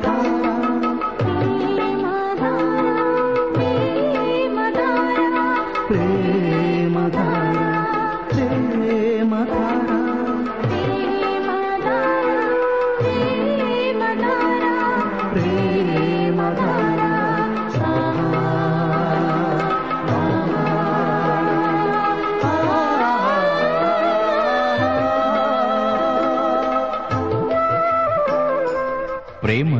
tan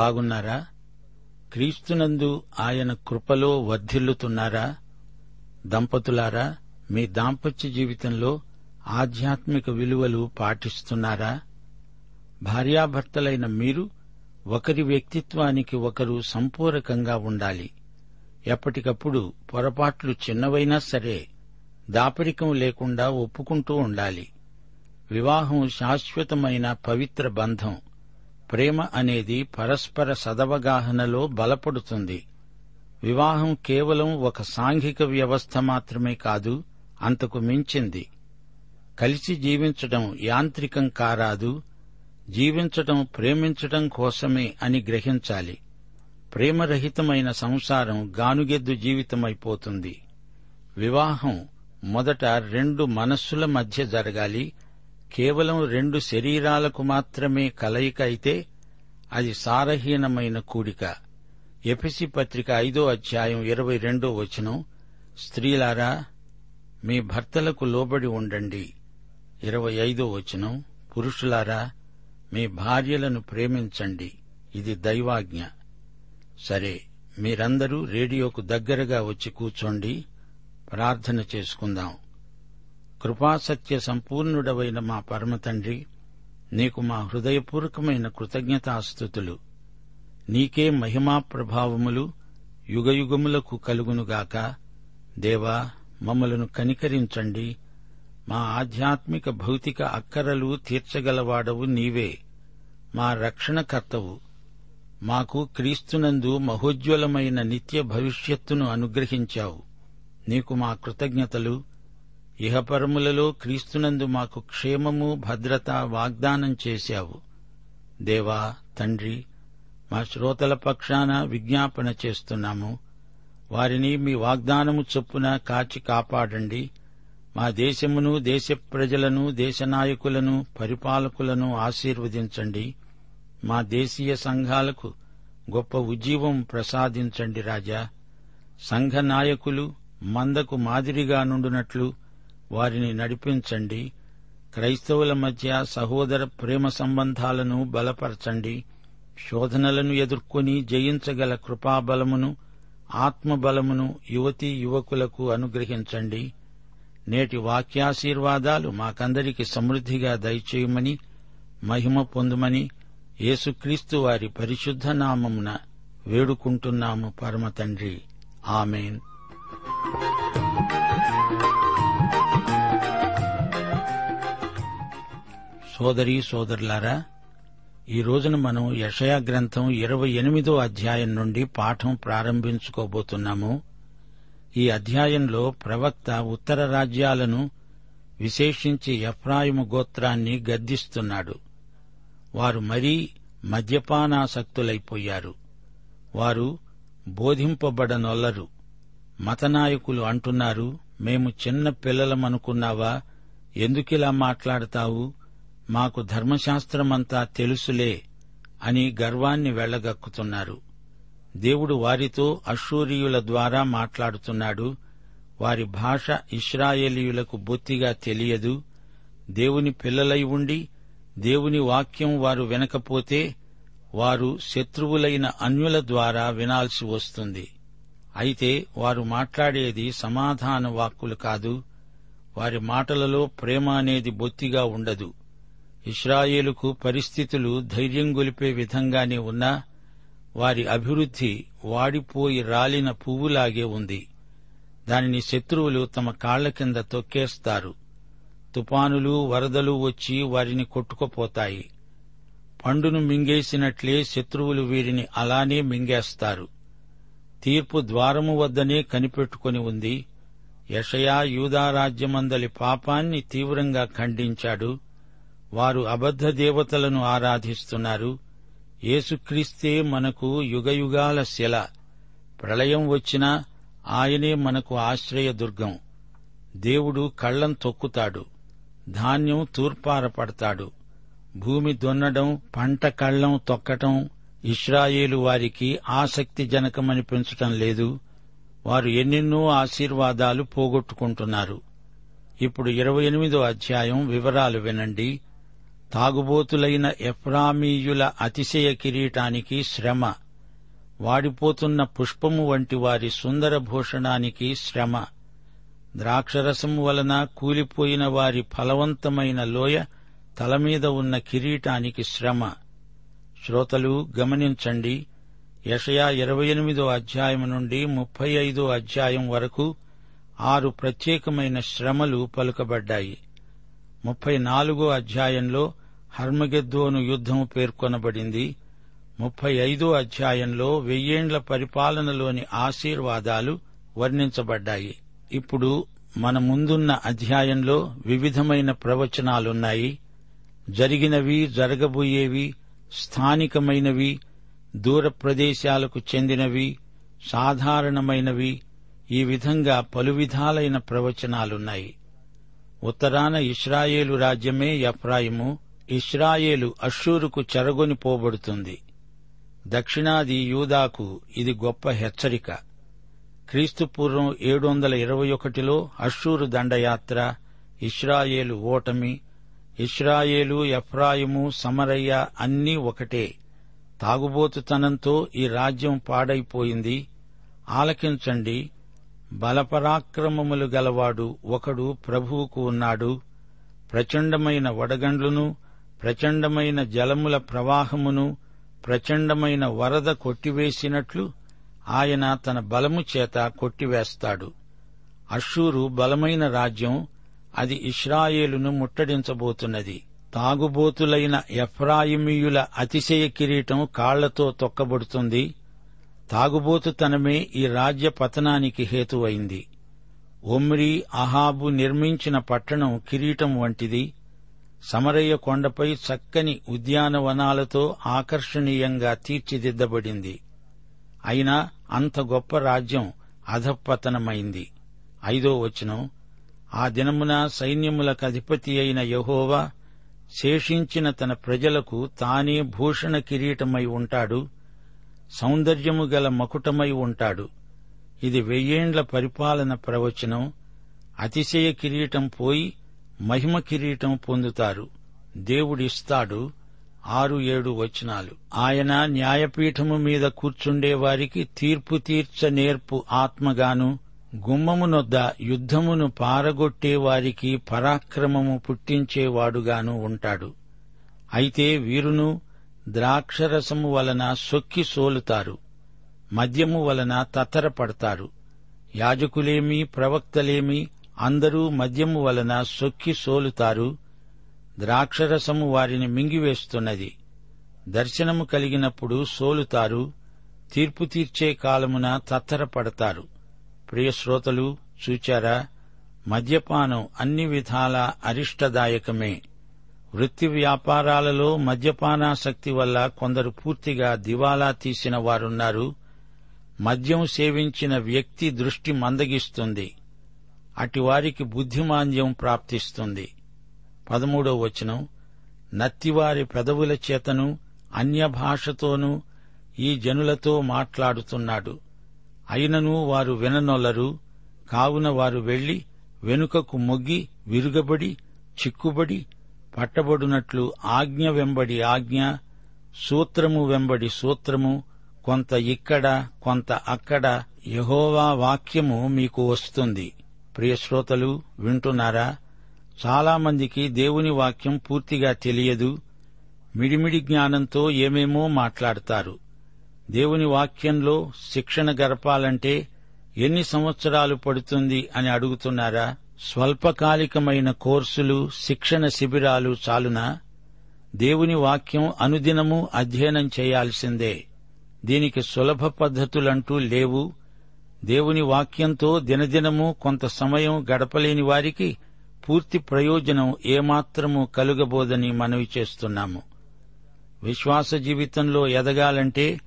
బాగున్నారా? క్రీస్తునందు ఆయన కృపలో వర్ధిల్లుతున్నారా? దంపతులారా మీ దాంపత్య జీవితంలో ఆధ్యాత్మిక విలువలు పాటిస్తున్నారా? భార్యాభర్తలైన మీరు ఒకరి వ్యక్తిత్వానికి ఒకరు సంపూరకంగా ఉండాలి. ఎప్పటికప్పుడు పొరపాట్లు చిన్నవైనా సరే దాపరికం లేకుండా ఒప్పుకుంటూ ఉండాలి. వివాహం శాశ్వతమైన పవిత్ర బంధం. ప్రేమ అనేది పరస్పర సదవగాహనలో బలపడుతుంది. వివాహం కేవలం ఒక సాంఘిక వ్యవస్థ మాత్రమే కాదు అంతకు మించింది. కలిసి జీవించటం యాంత్రికం కారాదు జీవించటం ప్రేమించటం కోసమే అని గ్రహించాలి. ప్రేమరహితమైన సంసారం గానుగెద్దు జీవితమైపోతుంది. వివాహం మొదట రెండు మనస్సుల మధ్య జరగాలి కేవలం రెండు శరీరాలకు మాత్రమే కలయిక అయితే అది సారహీనమైన కూడిక. ఎపిసి పత్రిక ఐదో అధ్యాయం ఇరవై రెండో వచనం స్త్రీలారా మీ భర్తలకు లోబడి ఉండండి. ఇరవై ఐదో వచనం పురుషులారా మీ భార్యలను ప్రేమించండి. ఇది దైవాజ్ఞ. సరే మీరందరూ రేడియోకు దగ్గరగా వచ్చి కూర్చోండి ప్రార్థన చేసుకుందాం. కృపాసత్య సంపూర్ణుడవైన మా పరమతండ్రి నీకు మా హృదయపూర్వకమైన కృతజ్ఞతాస్థుతులు నీకే మహిమా ప్రభావములు యుగయుగములకు కలుగునుగాక. దేవా మమ్మలను కనికరించండి. మా ఆధ్యాత్మిక భౌతిక అక్కరలు తీర్చగలవాడవు నీవే. మా రక్షణకర్తవు. మాకు క్రీస్తునందు మహోజ్వలమైన నిత్య భవిష్యత్తును అనుగ్రహించావు. నీకు మా కృతజ్ఞతలు ఇహపరములలో క్రీస్తునందు మాకు క్షేమము భద్రత వాగ్దానం చేశావు. దేవా తండ్రి మా శ్రోతల పక్షాన విజ్ఞాపన చేస్తున్నాము. వారిని మీ వాగ్దానము చొప్పున కాచి కాపాడండి. మా దేశమును దేశ ప్రజలను దేశ నాయకులను పరిపాలకులను ఆశీర్వదించండి. మా దేశీయ సంఘాలకు గొప్ప ఉజ్జీవం ప్రసాదించండి రాజా. సంఘ నాయకులు మందకు మాదిరిగా నుండునట్లు వారిని నడిపించండి. క్రైస్తవుల మధ్య సహోదర ప్రేమ సంబంధాలను బలపరచండి. శోధనలను ఎదుర్కొని జయించగల కృపాబలమును ఆత్మబలమును యువతీ యువకులకు అనుగ్రహించండి. నేటి వాక్యాశీర్వాదాలు మాకందరికి సమృద్దిగా దయచేయమని మహిమ పొందుమని యేసుక్రీస్తు వారి పరిశుద్ధ నామమున వేడుకుంటున్నాము పరమ తండ్రి ఆమెన్. సోదరీ సోదరులారా ఈ రోజున మనం యషయా గ్రంథం ఇరవై ఎనిమిదో అధ్యాయం నుండి పాఠం ప్రారంభించుకోబోతున్నాము. ఈ అధ్యాయంలో ప్రవక్త ఉత్తర రాజ్యాలను విశేషించి ఎఫ్రాయిము గోత్రాన్ని గద్దిస్తున్నాడు. వారు మరీ మద్యపానాసక్తులైపోయారు. వారు బోధింపబడనొల్లరు. మతనాయకులు అంటున్నారు మేము చిన్న పిల్లలమనుకున్నావా? ఎందుకిలా మాట్లాడతావు? మాకు ధర్మశాస్త్రమంతా తెలుసులే అని గర్వాన్ని వెళ్ళగక్కుతున్నారు దేవుడు వారితో అషూరియుల ద్వారా మాట్లాడుతున్నాడు. వారి భాష ఇస్రాయేలీయులకు బొత్తిగా తెలియదు. దేవుని పిల్లలై ఉండి దేవుని వాక్యం వారు వినకపోతే వారు శత్రువులైన అన్యుల ద్వారా వినాల్సి వస్తుంది. అయితే వారు మాట్లాడేది సమాధాన వాక్కులు కాదు. వారి మాటలలో ప్రేమ అనేది బొత్తిగా ఉండదు. ఇస్రాయేలుకు పరిస్థితులు ధైర్యం గొలిపే విధంగానే ఉన్నా వారి అభివృద్ధి వాడిపోయి రాలిన పువ్వులాగే ఉంది. దానిని శత్రువులు తమ కాళ్ళ కింద తొక్కేస్తారు. తుపానులు వరదలు వచ్చి వారిని కొట్టుకుపోతాయి. పండును మింగేసినట్లే శత్రువులు వీరిని అలానే మింగేస్తారు. తీర్పు ద్వారము వద్దనే కనిపెట్టుకుని ఉంది. యషయా యూదారాజ్యమందలి పాపాన్ని తీవ్రంగా ఖండించాడు. వారు అబద్ధ దేవతలను ఆరాధిస్తున్నారు. యేసుక్రీస్తే మనకు యుగయుగాల శిల. ప్రళయం వచ్చినా ఆయనే మనకు ఆశ్రయదుర్గం. దేవుడు కళ్ళం తొక్కుతాడు. ధాన్యం తూర్పారపడతాడు. భూమి దున్నడం పంట కళ్ళం తొక్కటం ఇస్రాయేలు వారికి ఆసక్తిజనకమని పెంచటం లేదు. వారు ఎన్నెన్నో ఆశీర్వాదాలు పోగొట్టుకుంటున్నారు. ఇప్పుడు ఇరవై ఎనిమిదో అధ్యాయం వివరాలు వినండి. తాగుబోతులైన ఎఫ్రామీయుల అతిశయ కిరీటానికి శ్రమ వాడిపోతున్న పుష్పము వంటి వారి సుందర భూషణానికి శ్రమ ద్రాక్షరసము వలన కూలిపోయిన వారి ఫలవంతమైన లోయ తలమీద ఉన్న కిరీటానికి శ్రమ. శ్రోతలు గమనించండి యషయా ఇరవై ఎనిమిదో అధ్యాయం నుండి ముప్పై ఐదో అధ్యాయం వరకు ఆరు ప్రత్యేకమైన శ్రమలు పలుకబడ్డాయి. ముప్పై నాలుగో అధ్యాయంలో హర్మగెద్దోను యుద్ధము పేర్కొనబడింది. ముప్పై ఐదో అధ్యాయంలో వెయ్యేండ్ల పరిపాలనలోని ఆశీర్వాదాలు వర్ణించబడ్డాయి. ఇప్పుడు మన ముందున్న అధ్యాయంలో వివిధమైన ప్రవచనాలున్నాయి. జరిగినవి జరగబోయేవి స్థానికమైనవి దూర ప్రదేశాలకు చెందినవి సాధారణమైనవి ఈ విధంగా పలు విధాలైన ప్రవచనాలున్నాయి. ఉత్తరాన ఇస్రాయేలు రాజ్యమే ఎఫ్రాయిము ఇస్రాయేలు అషూరుకు చెరగొని పోబడుతుంది. దక్షిణాది యూదాకు ఇది గొప్ప హెచ్చరిక. క్రీస్తుపూర్వం ఏడు వందల ఇరవై ఒకటిలో అషూరు దండయాత్ర ఇస్రాయేలు ఓటమి ఇస్రాయేలు ఎఫ్రాయిము సమరయ్య అన్నీ ఒకటే. తాగుబోతుతనంతో ఈ రాజ్యం పాడైపోయింది. ఆలకించండి. బలపరాక్రమములు గలవాడు ఒకడు ప్రభువుకు ఉన్నాడు. ప్రచండమైన వడగండ్లును ప్రచండమైన జలముల ప్రవాహమును ప్రచండమైన వరద కొట్టివేసినట్లు ఆయన తన బలము చేత కొట్టివేస్తాడు. అషూరు బలమైన రాజ్యం అది ఇస్రాయేలును ముట్టడించబోతున్నది. తాగుబోతులైన ఎఫ్రాయిమీయుల అతిశయ కిరీటం కాళ్ళతో తొక్కబడుతుంది. తాగుబోతుతనమే ఈ రాజ్య పతనానికి హేతువైంది. ఒమ్రీ అహాబు నిర్మించిన పట్టణం కిరీటం వంటిది. సమరయ్య కొండపై చక్కని ఉద్యానవనాలతో ఆకర్షణీయంగా తీర్చిదిద్దబడింది. అయినా అంత గొప్ప రాజ్యం అధపతనమైంది. ఐదో వచనం. ఆ దినమున సైన్యములకు అధిపతి అయిన యహోవా శేషించిన తన ప్రజలకు తానే భూషణ కిరీటమై ఉంటాడు. సౌందర్యము గల మకుటమై ఉంటాడు. ఇది వెయ్యేండ్ల పరిపాలన ప్రవచనం. అతిశయ కిరీటం పోయి మహిమ కిరీటం పొందుతారు. దేవుడిస్తాడు. ఆరు ఏడు వచనాలు. ఆయన న్యాయపీఠము మీద కూర్చుండే వారికి తీర్పు తీర్చ నేర్పు ఆత్మగాను గుమ్మమునొద్ద యుద్ధమును పారగొట్టే వారికి పరాక్రమము పుట్టించేవాడుగాను ఉంటాడు. అయితే వీరును ద్రాక్షరసము వలన సొక్కి సోలుతారు. మద్యము వలన తత్తరపడతారు. యాజకులేమి ప్రవక్తలేమి అందరూ మద్యము వలన సొక్కి సోలుతారు ద్రాక్షరసము వారిని మింగివేస్తున్నది. దర్శనము కలిగినప్పుడు సోలుతారు తీర్పు తీర్చే కాలమున తత్తరపడతారు. ప్రియశ్రోతలు చూచారా? మద్యపానం అన్ని విధాల అరిష్టదాయకమే. వృత్తి వ్యాపారాలలో మద్యపానాసక్తి వల్ల కొందరు పూర్తిగా దివాలా తీసిన వారున్నారు. మద్యం సేవించిన వ్యక్తి దృష్టి మందగిస్తుంది. అటివారికి బుద్ధిమాంద్యం ప్రాప్తిస్తుంది. పదమూడో వచనం. నత్తివారి పెదవుల చేతను అన్య భాషతోనూ ఈ జనులతో మాట్లాడుతున్నాడు. అయినను వారు విననొల్లరు. కావున వారు వెళ్ళి వెనుకకు మొగ్గి విరుగబడి చిక్కుబడి పట్టబడునట్లు ఆజ్ఞ వెంబడి ఆజ్ఞ సూత్రము వెంబడి సూత్రము కొంత ఇక్కడ కొంత అక్కడ యహోవా వాక్యము మీకు వస్తుంది. ప్రియశ్రోతలు వింటున్నారా? చాలామందికి దేవుని వాక్యం పూర్తిగా తెలియదు. మిడిమిడి జ్ఞానంతో ఏమేమో మాట్లాడతారు. దేవుని వాక్యంలో శిక్షణ గరపాలంటే ఎన్ని సంవత్సరాలు పడుతుంది అని అడుగుతున్నారా? స్వల్పకాలికమైన కోర్సులు శిక్షణ శిబిరాలు చాలునా? దేవుని వాక్యం అనుదినము అధ్యయనం చేయాల్సిందే. దీనికి సులభ పద్ధతులంటూ లేవు. దేవుని వాక్యంతో దినదినము కొంత సమయం గడపలేని వారికి పూర్తి ప్రయోజనం ఏమాత్రము కలుగబోదని మనవి చేస్తున్నాము. విశ్వాస జీవితంలో ఎదగాలంటే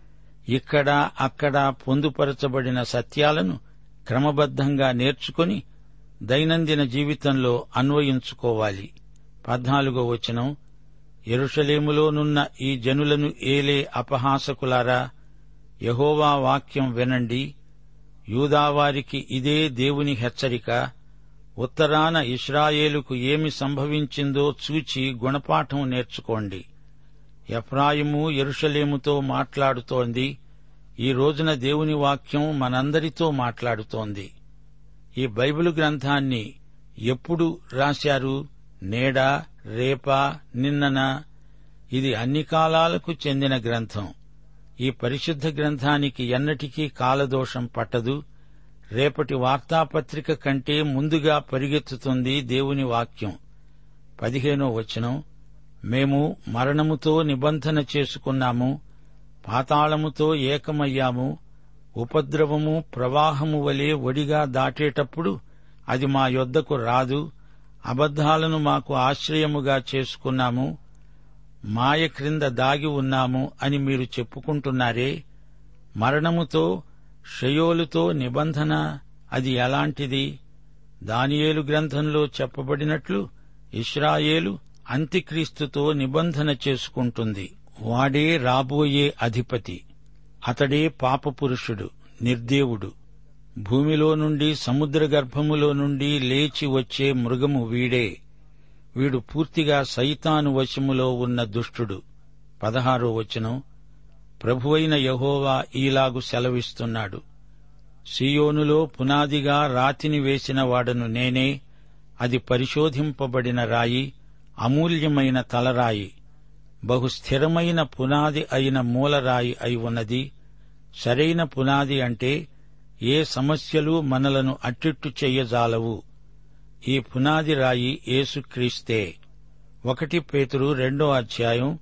ఇక్కడ అక్కడ పొందుపరచబడిన సత్యాలను క్రమబద్ధంగా నేర్చుకుని దైనందిన జీవితంలో అన్వయించుకోవాలి. పద్నాలుగో వచనం ఎరుషలేములోనున్న ఈ జనులను ఏలే అపహాసకులారా యహోవా వాక్యం వినండి. యూదావారికి ఇదే దేవుని హెచ్చరిక ఉత్తరాన ఇస్రాయేలుకు ఏమి సంభవించిందో చూచి గుణపాఠం నేర్చుకోండి. ఎఫ్రాయిము ఎరుషలేముతో మాట్లాడుతోంది. ఈ రోజున దేవుని వాక్యం మనందరితో మాట్లాడుతోంది. ఈ బైబిల్ గ్రంథాన్ని ఎప్పుడు రాశారు? నేడా? రేపా? నిన్ననా? ఇది అన్ని కాలాలకు చెందిన గ్రంథం. ఈ పరిశుద్ధ గ్రంథానికి ఎన్నటికీ కాలదోషం పట్టదు. రేపటి వార్తాపత్రిక కంటే ముందుగా పరిగెత్తుతుంది దేవుని వాక్యం. పదిహేనో వచనం. మేము మరణముతో నిబంధన చేసుకున్నాము. పాతాళముతో ఏకమయ్యాము. ఉపద్రవము ప్రవాహము వలె ఒడిగా దాటేటప్పుడు అది మా యొద్దకు రాదు. అబద్ధాలను మాకు ఆశ్రయముగా చేసుకున్నాము. మాయ క్రింద దాగి ఉన్నాము అని మీరు చెప్పుకుంటున్నారే? మరణముతో షయోలుతో నిబంధన అది ఎలాంటిది? దానియేలు గ్రంథంలో చెప్పబడినట్లు ఇస్రాయేలు అంత్యక్రీస్తుతో నిబంధన చేసుకుంటుంది. వాడే రాబోయే అధిపతి. అతడే పాపపురుషుడు నిర్దేవుడు. భూమిలో నుండి సముద్ర గర్భములో నుండి లేచి వచ్చే మృగము వీడే. వీడు పూర్తిగా సైతాను వశములో ఉన్న దుష్టుడు. పదహారో వచనం. ప్రభువైన యహోవా ఈలాగు సెలవిస్తున్నాడు. సియోనులో పునాదిగా రాతిని వేసిన వాడను నేనే అది పరిశోధింపబడిన రాయి అమూల్యమైన తలరాయి బహు స్థిరమైన పునాది అయిన మూలరాయి అయి ఉన్నది. సరైన పునాది అంటే ఏ సమస్యలు మనలను అట్టిట్టు చెయ్యజాలవు ఈ పునాది రాయి యేసుక్రీస్తే ఒకటి పేతురు రెండో అధ్యాయం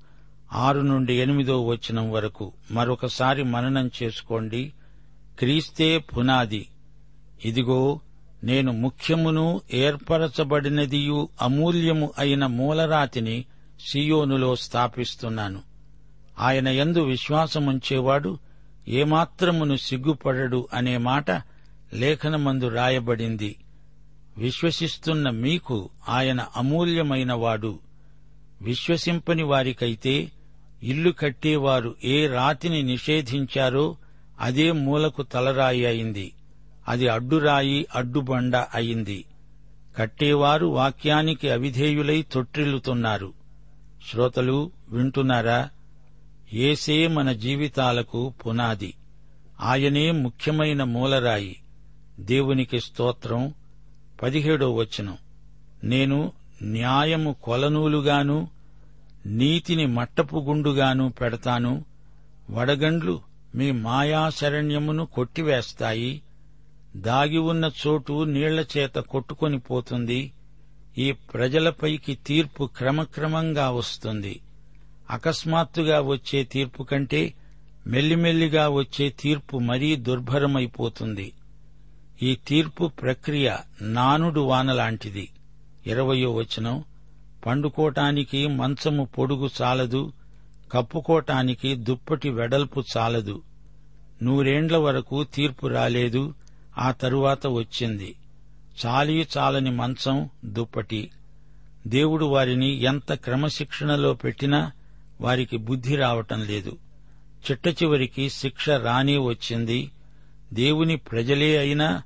ఆరు నుండి ఎనిమిదో వచనం వరకు. మరొకసారి మననం చేసుకోండి. క్రీస్తే పునాది. ఇదిగో నేను ముఖ్యమును ఏర్పరచబడినదియు అమూల్యము అయిన మూలరాతిని సియోనులో స్థాపిస్తున్నాను. ఆయన ఎందు విశ్వాసముంచేవాడు ఏమాత్రమును సిగ్గుపడడు అనే మాట లేఖనమందు రాయబడింది. విశ్వసిస్తున్న మీకు ఆయన అమూల్యమైన వాడు విశ్వసింపని వారికైతే ఇల్లు కట్టేవారు ఏ రాతిని నిషేధించారో అదే మూలకు తలరాయి అయింది. అది అడ్డురాయి అడ్డుబండ అయింది. కట్టేవారు వాక్యానికి అవిధేయులై తొట్టిల్లుతున్నారు. శ్రోతలు వింటున్నారా? ఏసే మన జీవితాలకు పునాది. ఆయనే ముఖ్యమైన మూలరాయి. దేవునికి స్తోత్రం. పదిహేడో వచనం. నేను న్యాయము కొలనూలుగాను నీతిని మట్టపు గుండుగాను పెడతాను. వడగండ్లు మీ మాయాశరణ్యమును కొట్టివేస్తాయి. దాగి ఉన్న చోటు నీళ్ళ చేత కొట్టుకొని పోతుంది. ఈ ప్రజలపైకి తీర్పు క్రమక్రమంగా వస్తుంది. అకస్మాత్తుగా వచ్చే తీర్పు కంటే మెల్లిమెల్లిగా వచ్చే తీర్పు మరీ దుర్భరమైపోతుంది. ఈ తీర్పు ప్రక్రియ నానుడు వానలాంటిది. ఇరవయో వచనం. పండుకోటానికి మంచము పొడుగు చాలదు కప్పుకోటానికి దుప్పటి వెడల్పు చాలదు. నూరేండ్ల వరకు తీర్పు రాలేదు ఆ తరువాత వచ్చింది. చాలీ చాలని మంచం దుప్పటి. దేవుడు వారిని ఎంత క్రమశిక్షణలో పెట్టినా వారికి బుద్ధి రావటం లేదు. చిట్ట చివరికి శిక్ష రానే వచ్చింది. దేవుని ప్రజలే అయినా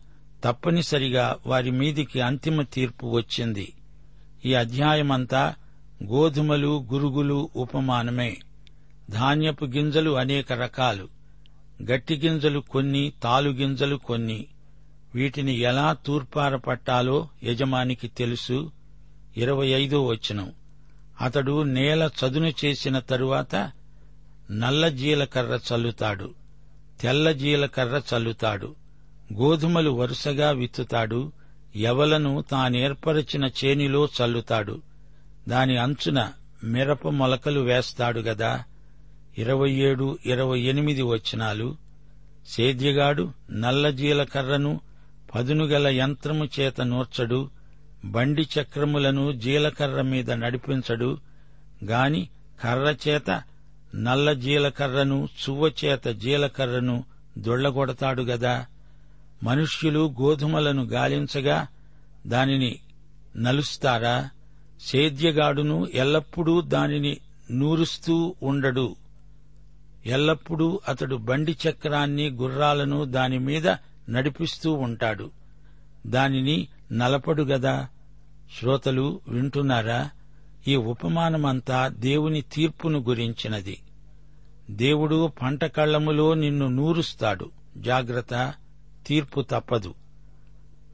తప్పనిసరిగా వారి మీదికి అంతిమ తీర్పు వచ్చింది. ఈ అధ్యాయమంతా గోధుమలు గురుగులు ఉపమానమే. ధాన్యపు గింజలు అనేక రకాలు. గట్టి గింజలు కొన్ని తాలు గింజలు కొన్ని. వీటిని ఎలా తూర్పార పట్టాలో యజమానికి తెలుసు. ఇరవై ఐదో వచనం. అతడు నేల చదును చేసిన తరువాత నల్ల జీలకర్ర చల్లుతాడు. తెల్ల జీలకర్ర చల్లుతాడు. గోధుమలు వరుసగా విత్తుతాడు ఎవలను తానేర్పరచిన చేనిలో చల్లుతాడు. దాని అంచున మిరప మొలకలు వేస్తాడు గదా. ఇరవై ఏడు ఇరవై ఎనిమిది వచనాలు. సేద్యగాడు నల్ల జీలకర్రను పదునుగల యంత్రము చేత నూర్చడు బండి చక్రములను జీలకర్ర మీద నడిపించడు గాని కర్ర చేత నల్ల జీలకర్రను చువ్వ చేత జీలకర్రను దొళ్ళగొడతాడు గదా. మనుష్యులు గోధుమలను గాలించగా దానిని నలుస్తారా? సేద్యగాడును ఎల్లప్పుడూ దానిని నూరుస్తూ ఉండడు. ఎల్లప్పుడూ అతడు బండి చక్రాన్ని గుర్రాలను దానిమీద నడిపిస్తూ ఉంటాడు. దానిని నలపడు గదా? శ్రోతలు వింటున్నారా? ఈ ఉపమానమంతా దేవుని తీర్పును గురించినది. దేవుడు పంట కళ్ళములో నిన్ను నూరుస్తాడు. జాగ్రత్త. తీర్పు తప్పదు.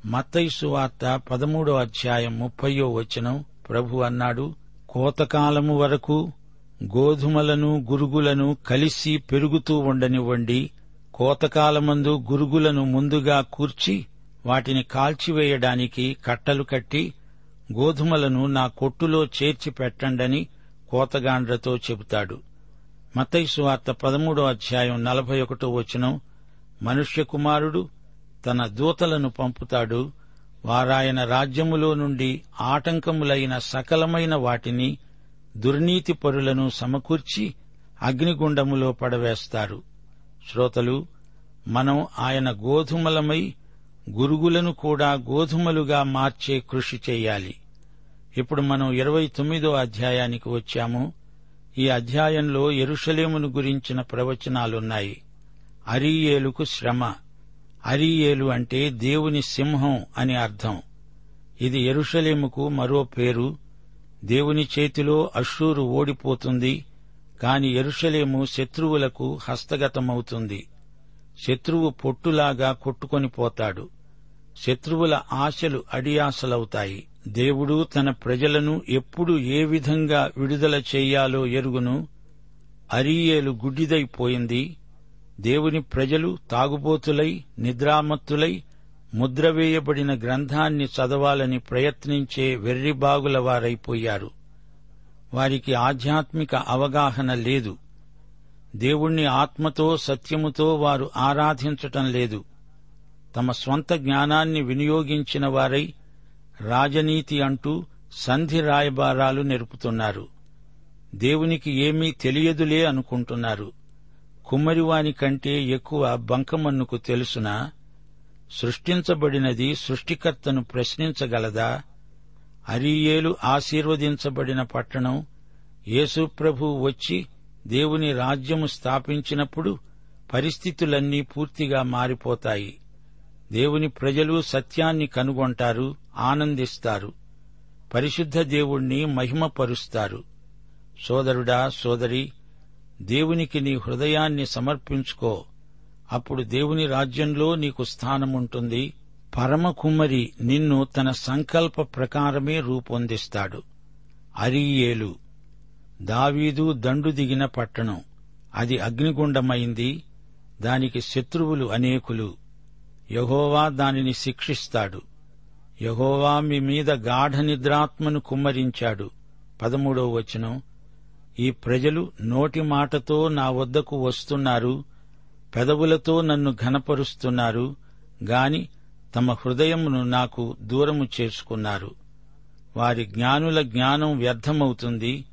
మత్తైసు వార్త పదమూడో అధ్యాయం ముప్పయో వచనం ప్రభు అన్నాడు కోతకాలము వరకు గోధుమలను గురుగులను కలిసి పెరుగుతూ ఉండనివ్వండి. కోతకాలమందు గురుగులను ముందుగా కూర్చి వాటిని కాల్చివేయడానికి కట్టలు కట్టి గోధుమలను నా కొట్టులో చేర్చి పెట్టండని కోతగాండ్రతో చెబుతాడు. మతైసు వార్త పదమూడో అధ్యాయం నలభై ఒకటో వచనం మనుష్య కుమారుడు తన దూతలను పంపుతాడు. వారాయన రాజ్యములో నుండి ఆటంకములైన సకలమైన వాటిని దుర్నీతి పరులను సమకూర్చి అగ్నిగుండములో పడవేస్తారు. శ్రోతలు మనం ఆయన గోధుమలమై గురుగులను కూడా గోధుమలుగా మార్చే కృషి చేయాలి. ఇప్పుడు మనం ఇరవై తొమ్మిదో అధ్యాయానికి వచ్చాము. ఈ అధ్యాయంలో ఎరుషలేమును గురించిన ప్రవచనాలున్నాయి. అరీయేలుకు శ్రమ. అరీయేలు అంటే దేవుని సింహం అని అర్థం. ఇది ఎరుషలేముకు మరో పేరు. దేవుని చేతిలో అషూరు ఓడిపోతుంది కాని ఎరుషలేము శత్రువులకు హస్తగతమవుతుంది. శత్రువు పొట్టులాగా కొట్టుకొని పోతాడు. శత్రువుల ఆశలు అడియాసలవుతాయి. దేవుడు తన ప్రజలను ఎప్పుడు ఏ విధంగా విడుదల చెయ్యాలో ఎరుగును. అరియేలు గుడ్డిదైపోయింది. దేవుని ప్రజలు తాగుబోతులై నిద్రామత్తులై ముద్రవేయబడిన గ్రంథాన్ని చదవాలని ప్రయత్నించే వెర్రిబాగుల వారైపోయారు. వారికి ఆధ్యాత్మిక అవగాహన లేదు. దేవుణ్ణి ఆత్మతో సత్యముతో వారు ఆరాధించటం లేదు. తమ స్వంత జ్ఞానాన్ని వినియోగించిన వారై రాజనీతి అంటూ సంధి రాయబారాలు నెరుపుతున్నారు. దేవునికి ఏమీ తెలియదులే అనుకుంటున్నారు. కుమ్మరివాని కంటే ఎక్కువ బంకమన్నుకు తెలుసునా? సృష్టించబడినది సృష్టికర్తను ప్రశ్నించగలదా? అరియేలు ఆశీర్వదించబడిన పట్టణం యేసుప్రభు వచ్చి దేవుని రాజ్యము స్థాపించినప్పుడు పరిస్థితులన్నీ పూర్తిగా మారిపోతాయి. దేవుని ప్రజలు సత్యాన్ని కనుగొంటారు ఆనందిస్తారు. పరిశుద్ధ దేవుణ్ణి మహిమపరుస్తారు. సోదరుడా సోదరి దేవునికి నీ హృదయాన్ని సమర్పించుకో. అప్పుడు దేవుని రాజ్యంలో నీకు స్థానముంటుంది. పరమ కుమ్మరి నిన్ను తన సంకల్ప ప్రకారమే రూపొందిస్తాడు. అరియేలు. దావీదు దండు దిగిన పట్టణం. అది అగ్నిగుండమైంది. దానికి శత్రువులు అనేకులు. యహోవా దానిని శిక్షిస్తాడు. యహోవా మీ మీద గాఢ నిద్రాత్మను కుమ్మరించాడు. పదమూడవ వచనం. ఈ ప్రజలు నోటి మాటతో నా వద్దకు వస్తున్నారు పెదవులతో నన్ను ఘనపరుస్తున్నారు గాని తమ హృదయమును నాకు దూరము చేసుకున్నారు. వారి జ్ఞానుల జ్ఞానం వ్యర్థమవుతుంది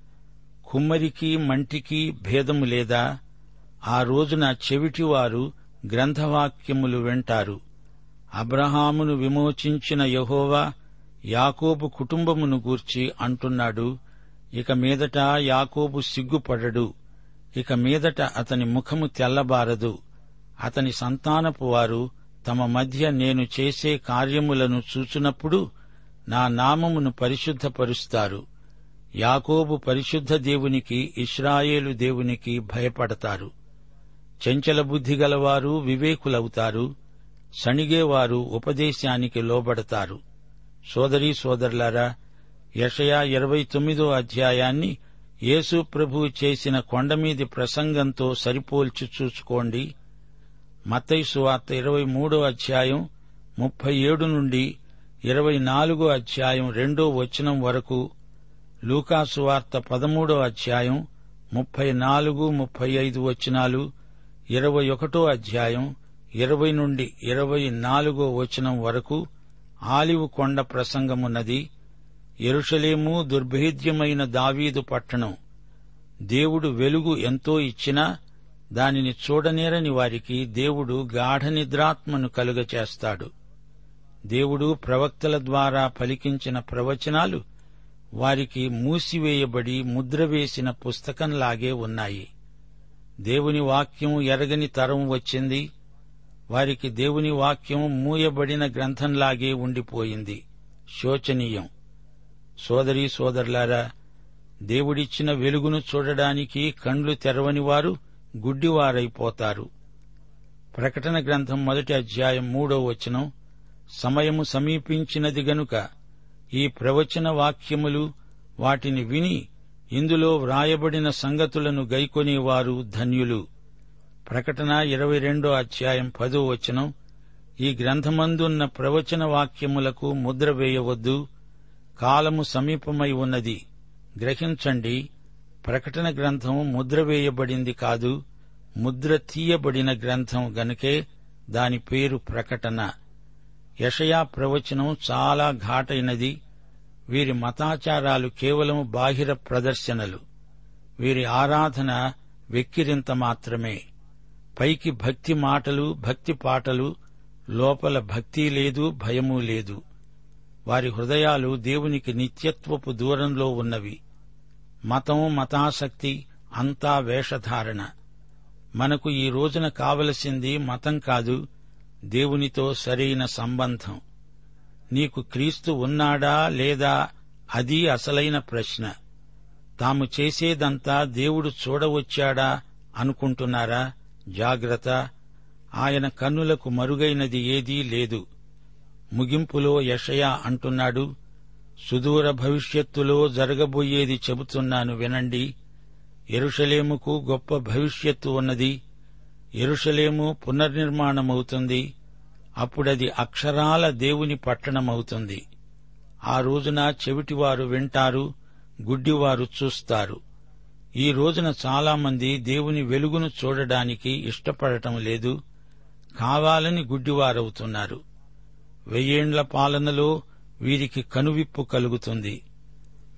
కుమ్మరికి మంటికి భేదము లేదా. ఆ రోజున చెవిటివారు గ్రంథవాక్యములు వింటారు. అబ్రహామును విమోచించిన యహోవా యాకోబు కుటుంబమును గూర్చి అంటున్నాడు ఇక మీదట యాకోబు సిగ్గుపడడు. ఇక మీదట అతని ముఖము తెల్లబారదు. అతని సంతానపు వారు తమ మధ్య నేను చేసే కార్యములను చూచునప్పుడు నా నామమును పరిశుద్ధపరుస్తారు. యాకోబు పరిశుద్ధ దేవునికి ఇస్రాయేలు దేవునికి భయపడతారు. చెంచల బుద్ధి గలవారు వివేకులవుతారు. సణిగేవారు ఉపదేశానికి లోబడతారు. సోదరీ సోదరులారా యషయా ఇరవై తొమ్మిదో అధ్యాయాన్ని యేసు ప్రభు చేసిన కొండమీది ప్రసంగంతో సరిపోల్చి చూసుకోండి. మతైసు సువార్త ఇరవై మూడో అధ్యాయం ముప్పై ఏడు నుండి ఇరవై నాలుగో అధ్యాయం రెండో వచనం వరకు లూకాసు వార్త పదమూడో అధ్యాయం ముప్పై నాలుగు ముప్పై ఐదు వచనాలు ఇరవై ఒకటో అధ్యాయం ఇరవై నుండి ఇరవై నాలుగో వచనం వరకు ఆలివు కొండ ప్రసంగమున్నది. ఎరుషలేము దుర్భేద్యమైన దావీదు పట్టణం. దేవుడు వెలుగు ఎంతో ఇచ్చినా దానిని చూడనేరని వారికి దేవుడు గాఢ నిద్రాత్మను కలుగచేస్తాడు దేవుడు ప్రవక్తల ద్వారా పలికించిన ప్రవచనాలు వారికి మూసివేయబడి ముద్రవేసిన పుస్తకంలాగే ఉన్నాయి. దేవుని వాక్యం ఎరగని తరం వచ్చింది. వారికి దేవుని వాక్యం మూయబడిన గ్రంథంలాగే ఉండిపోయింది. శోచనీయం. సోదరీ సోదరులారా దేవుడిచ్చిన వెలుగును చూడడానికి కండ్లు తెరవని వారు గుడ్డివారైపోతారు. ప్రకటన గ్రంథం మొదటి అధ్యాయం మూడో వచనం సమయము సమీపించినది గనుక ఈ ప్రవచన వాక్యములు వాటిని విని ఇందులో వ్రాయబడిన సంగతులను గైకొనేవారు ధన్యులు. ప్రకటన ఇరవై రెండో అధ్యాయం పదో వచనం ఈ గ్రంథమందున్న ప్రవచన వాక్యములకు ముద్ర వేయవద్దు కాలము సమీపమై ఉన్నది. గ్రహించండి ప్రకటన గ్రంథం ముద్ర వేయబడింది కాదు ముద్ర తీయబడిన గ్రంథం గనుకే దాని పేరు ప్రకటన. యషయా ప్రవచనం చాలా ఘాటైనది వీరి మతాచారాలు కేవలం బాహిర ప్రదర్శనలు వీరి ఆరాధన వెక్కిరింత మాత్రమే. పైకి భక్తి మాటలు భక్తి పాటలు లోపల భక్తి లేదు భయమూ లేదు. వారి హృదయాలు దేవునికి నిత్యత్వపు దూరంలో ఉన్నవి. మతం మతాసక్తి అంతా వేషధారణ. మనకు ఈ రోజున కావలసింది మతం కాదు దేవునితో సరైన సంబంధం. నీకు క్రీస్తు ఉన్నాడా లేదా అది అసలైన ప్రశ్న. తాము చేసేదంతా దేవుడు చూడవచ్చాడా అనుకుంటున్నారా? జాగ్రత్త. ఆయన కన్నులకు మరుగైనది ఏదీ లేదు. ముగింపులో యషయా అంటున్నాడు సుదూర భవిష్యత్తులో జరగబోయేది చెబుతున్నాను వినండి. ఎరుషలేముకు గొప్ప భవిష్యత్తు ఉన్నది. ఎరుషలేము పునర్నిర్మాణమవుతుంది. అప్పుడది అక్షరాల దేవుని పట్టణమవుతుంది. ఆ రోజున చెవిటివారు వింటారు గుడ్డివారు చూస్తారు. ఈ రోజున చాలామంది దేవుని వెలుగును చూడడానికి ఇష్టపడటం లేదు. కావాలని గుడ్డివారవుతున్నారు. వెయ్యేండ్ల పాలనలో వీరికి కనువిప్పు కలుగుతుంది.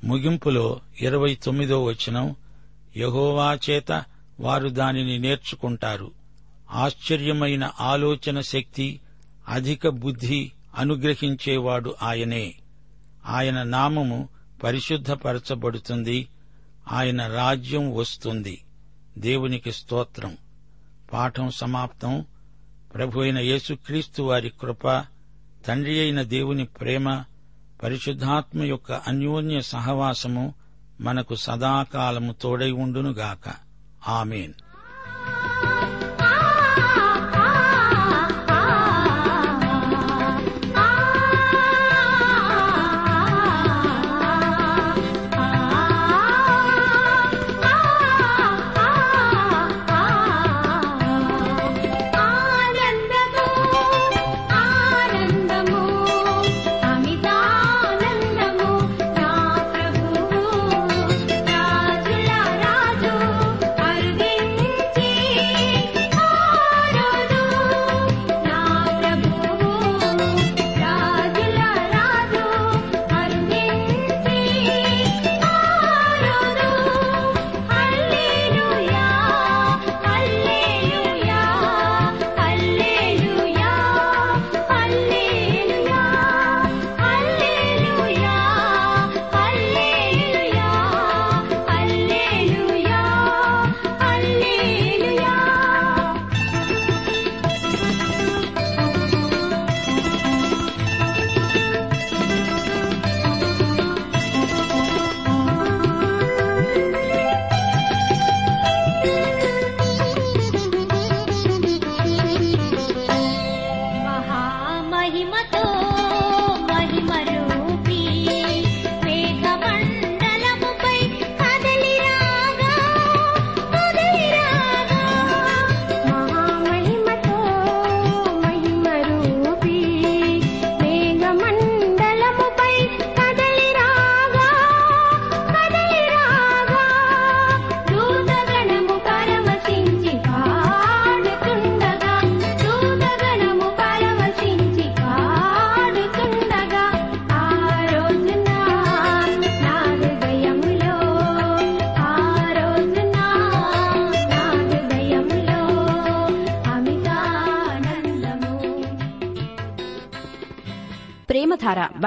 ముగింపులో ఇరవై తొమ్మిదో వచనం యహోవా చేత వారు దానిని నేర్చుకుంటారు. ఆశ్చర్యమైన ఆలోచన శక్తి అధిక బుద్ధి అనుగ్రహించేవాడు ఆయనే. ఆయన నామము పరిశుద్ధపరచబడుతుంది ఆయన రాజ్యం వస్తుంది. దేవునికి స్తోత్రం. పాఠం సమాప్తం. ప్రభు అయిన యేసుక్రీస్తు వారి కృప తండ్రి అయిన దేవుని ప్రేమ పరిశుద్ధాత్మ యొక్క అన్యోన్య సహవాసము మనకు సదాకాలము తోడై ఉండునుగాక. ఆమెన్.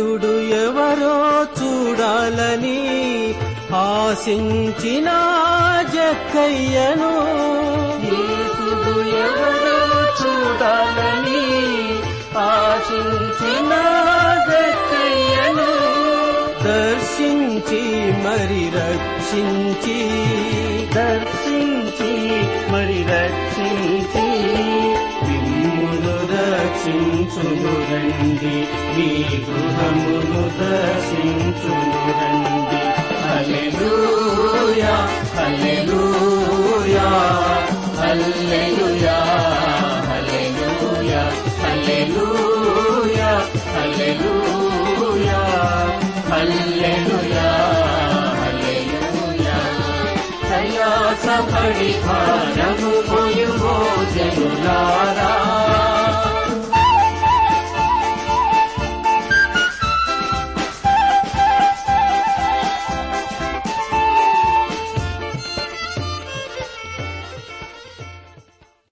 యేసుడు ఎవరో చూడాలని ఆశించిన జక్కయ్యను. యేసుడు ఎవరో చూడాలని ఆశించిన జక్కయ్యను. దర్శించి మరి రక్షించి. దర్శించి మరి దర్శించునురండి మీ గృహమును దర్శించునురండి. హల్లెలూయా హల్లెలూయా హల్లెలూయా హల్లెలూయా హల్లెలూయా హల్లెలూయా హల్లెలూయా హల్లెలూయా. ప్రయాసపడి భారము పోయు భోజనులారా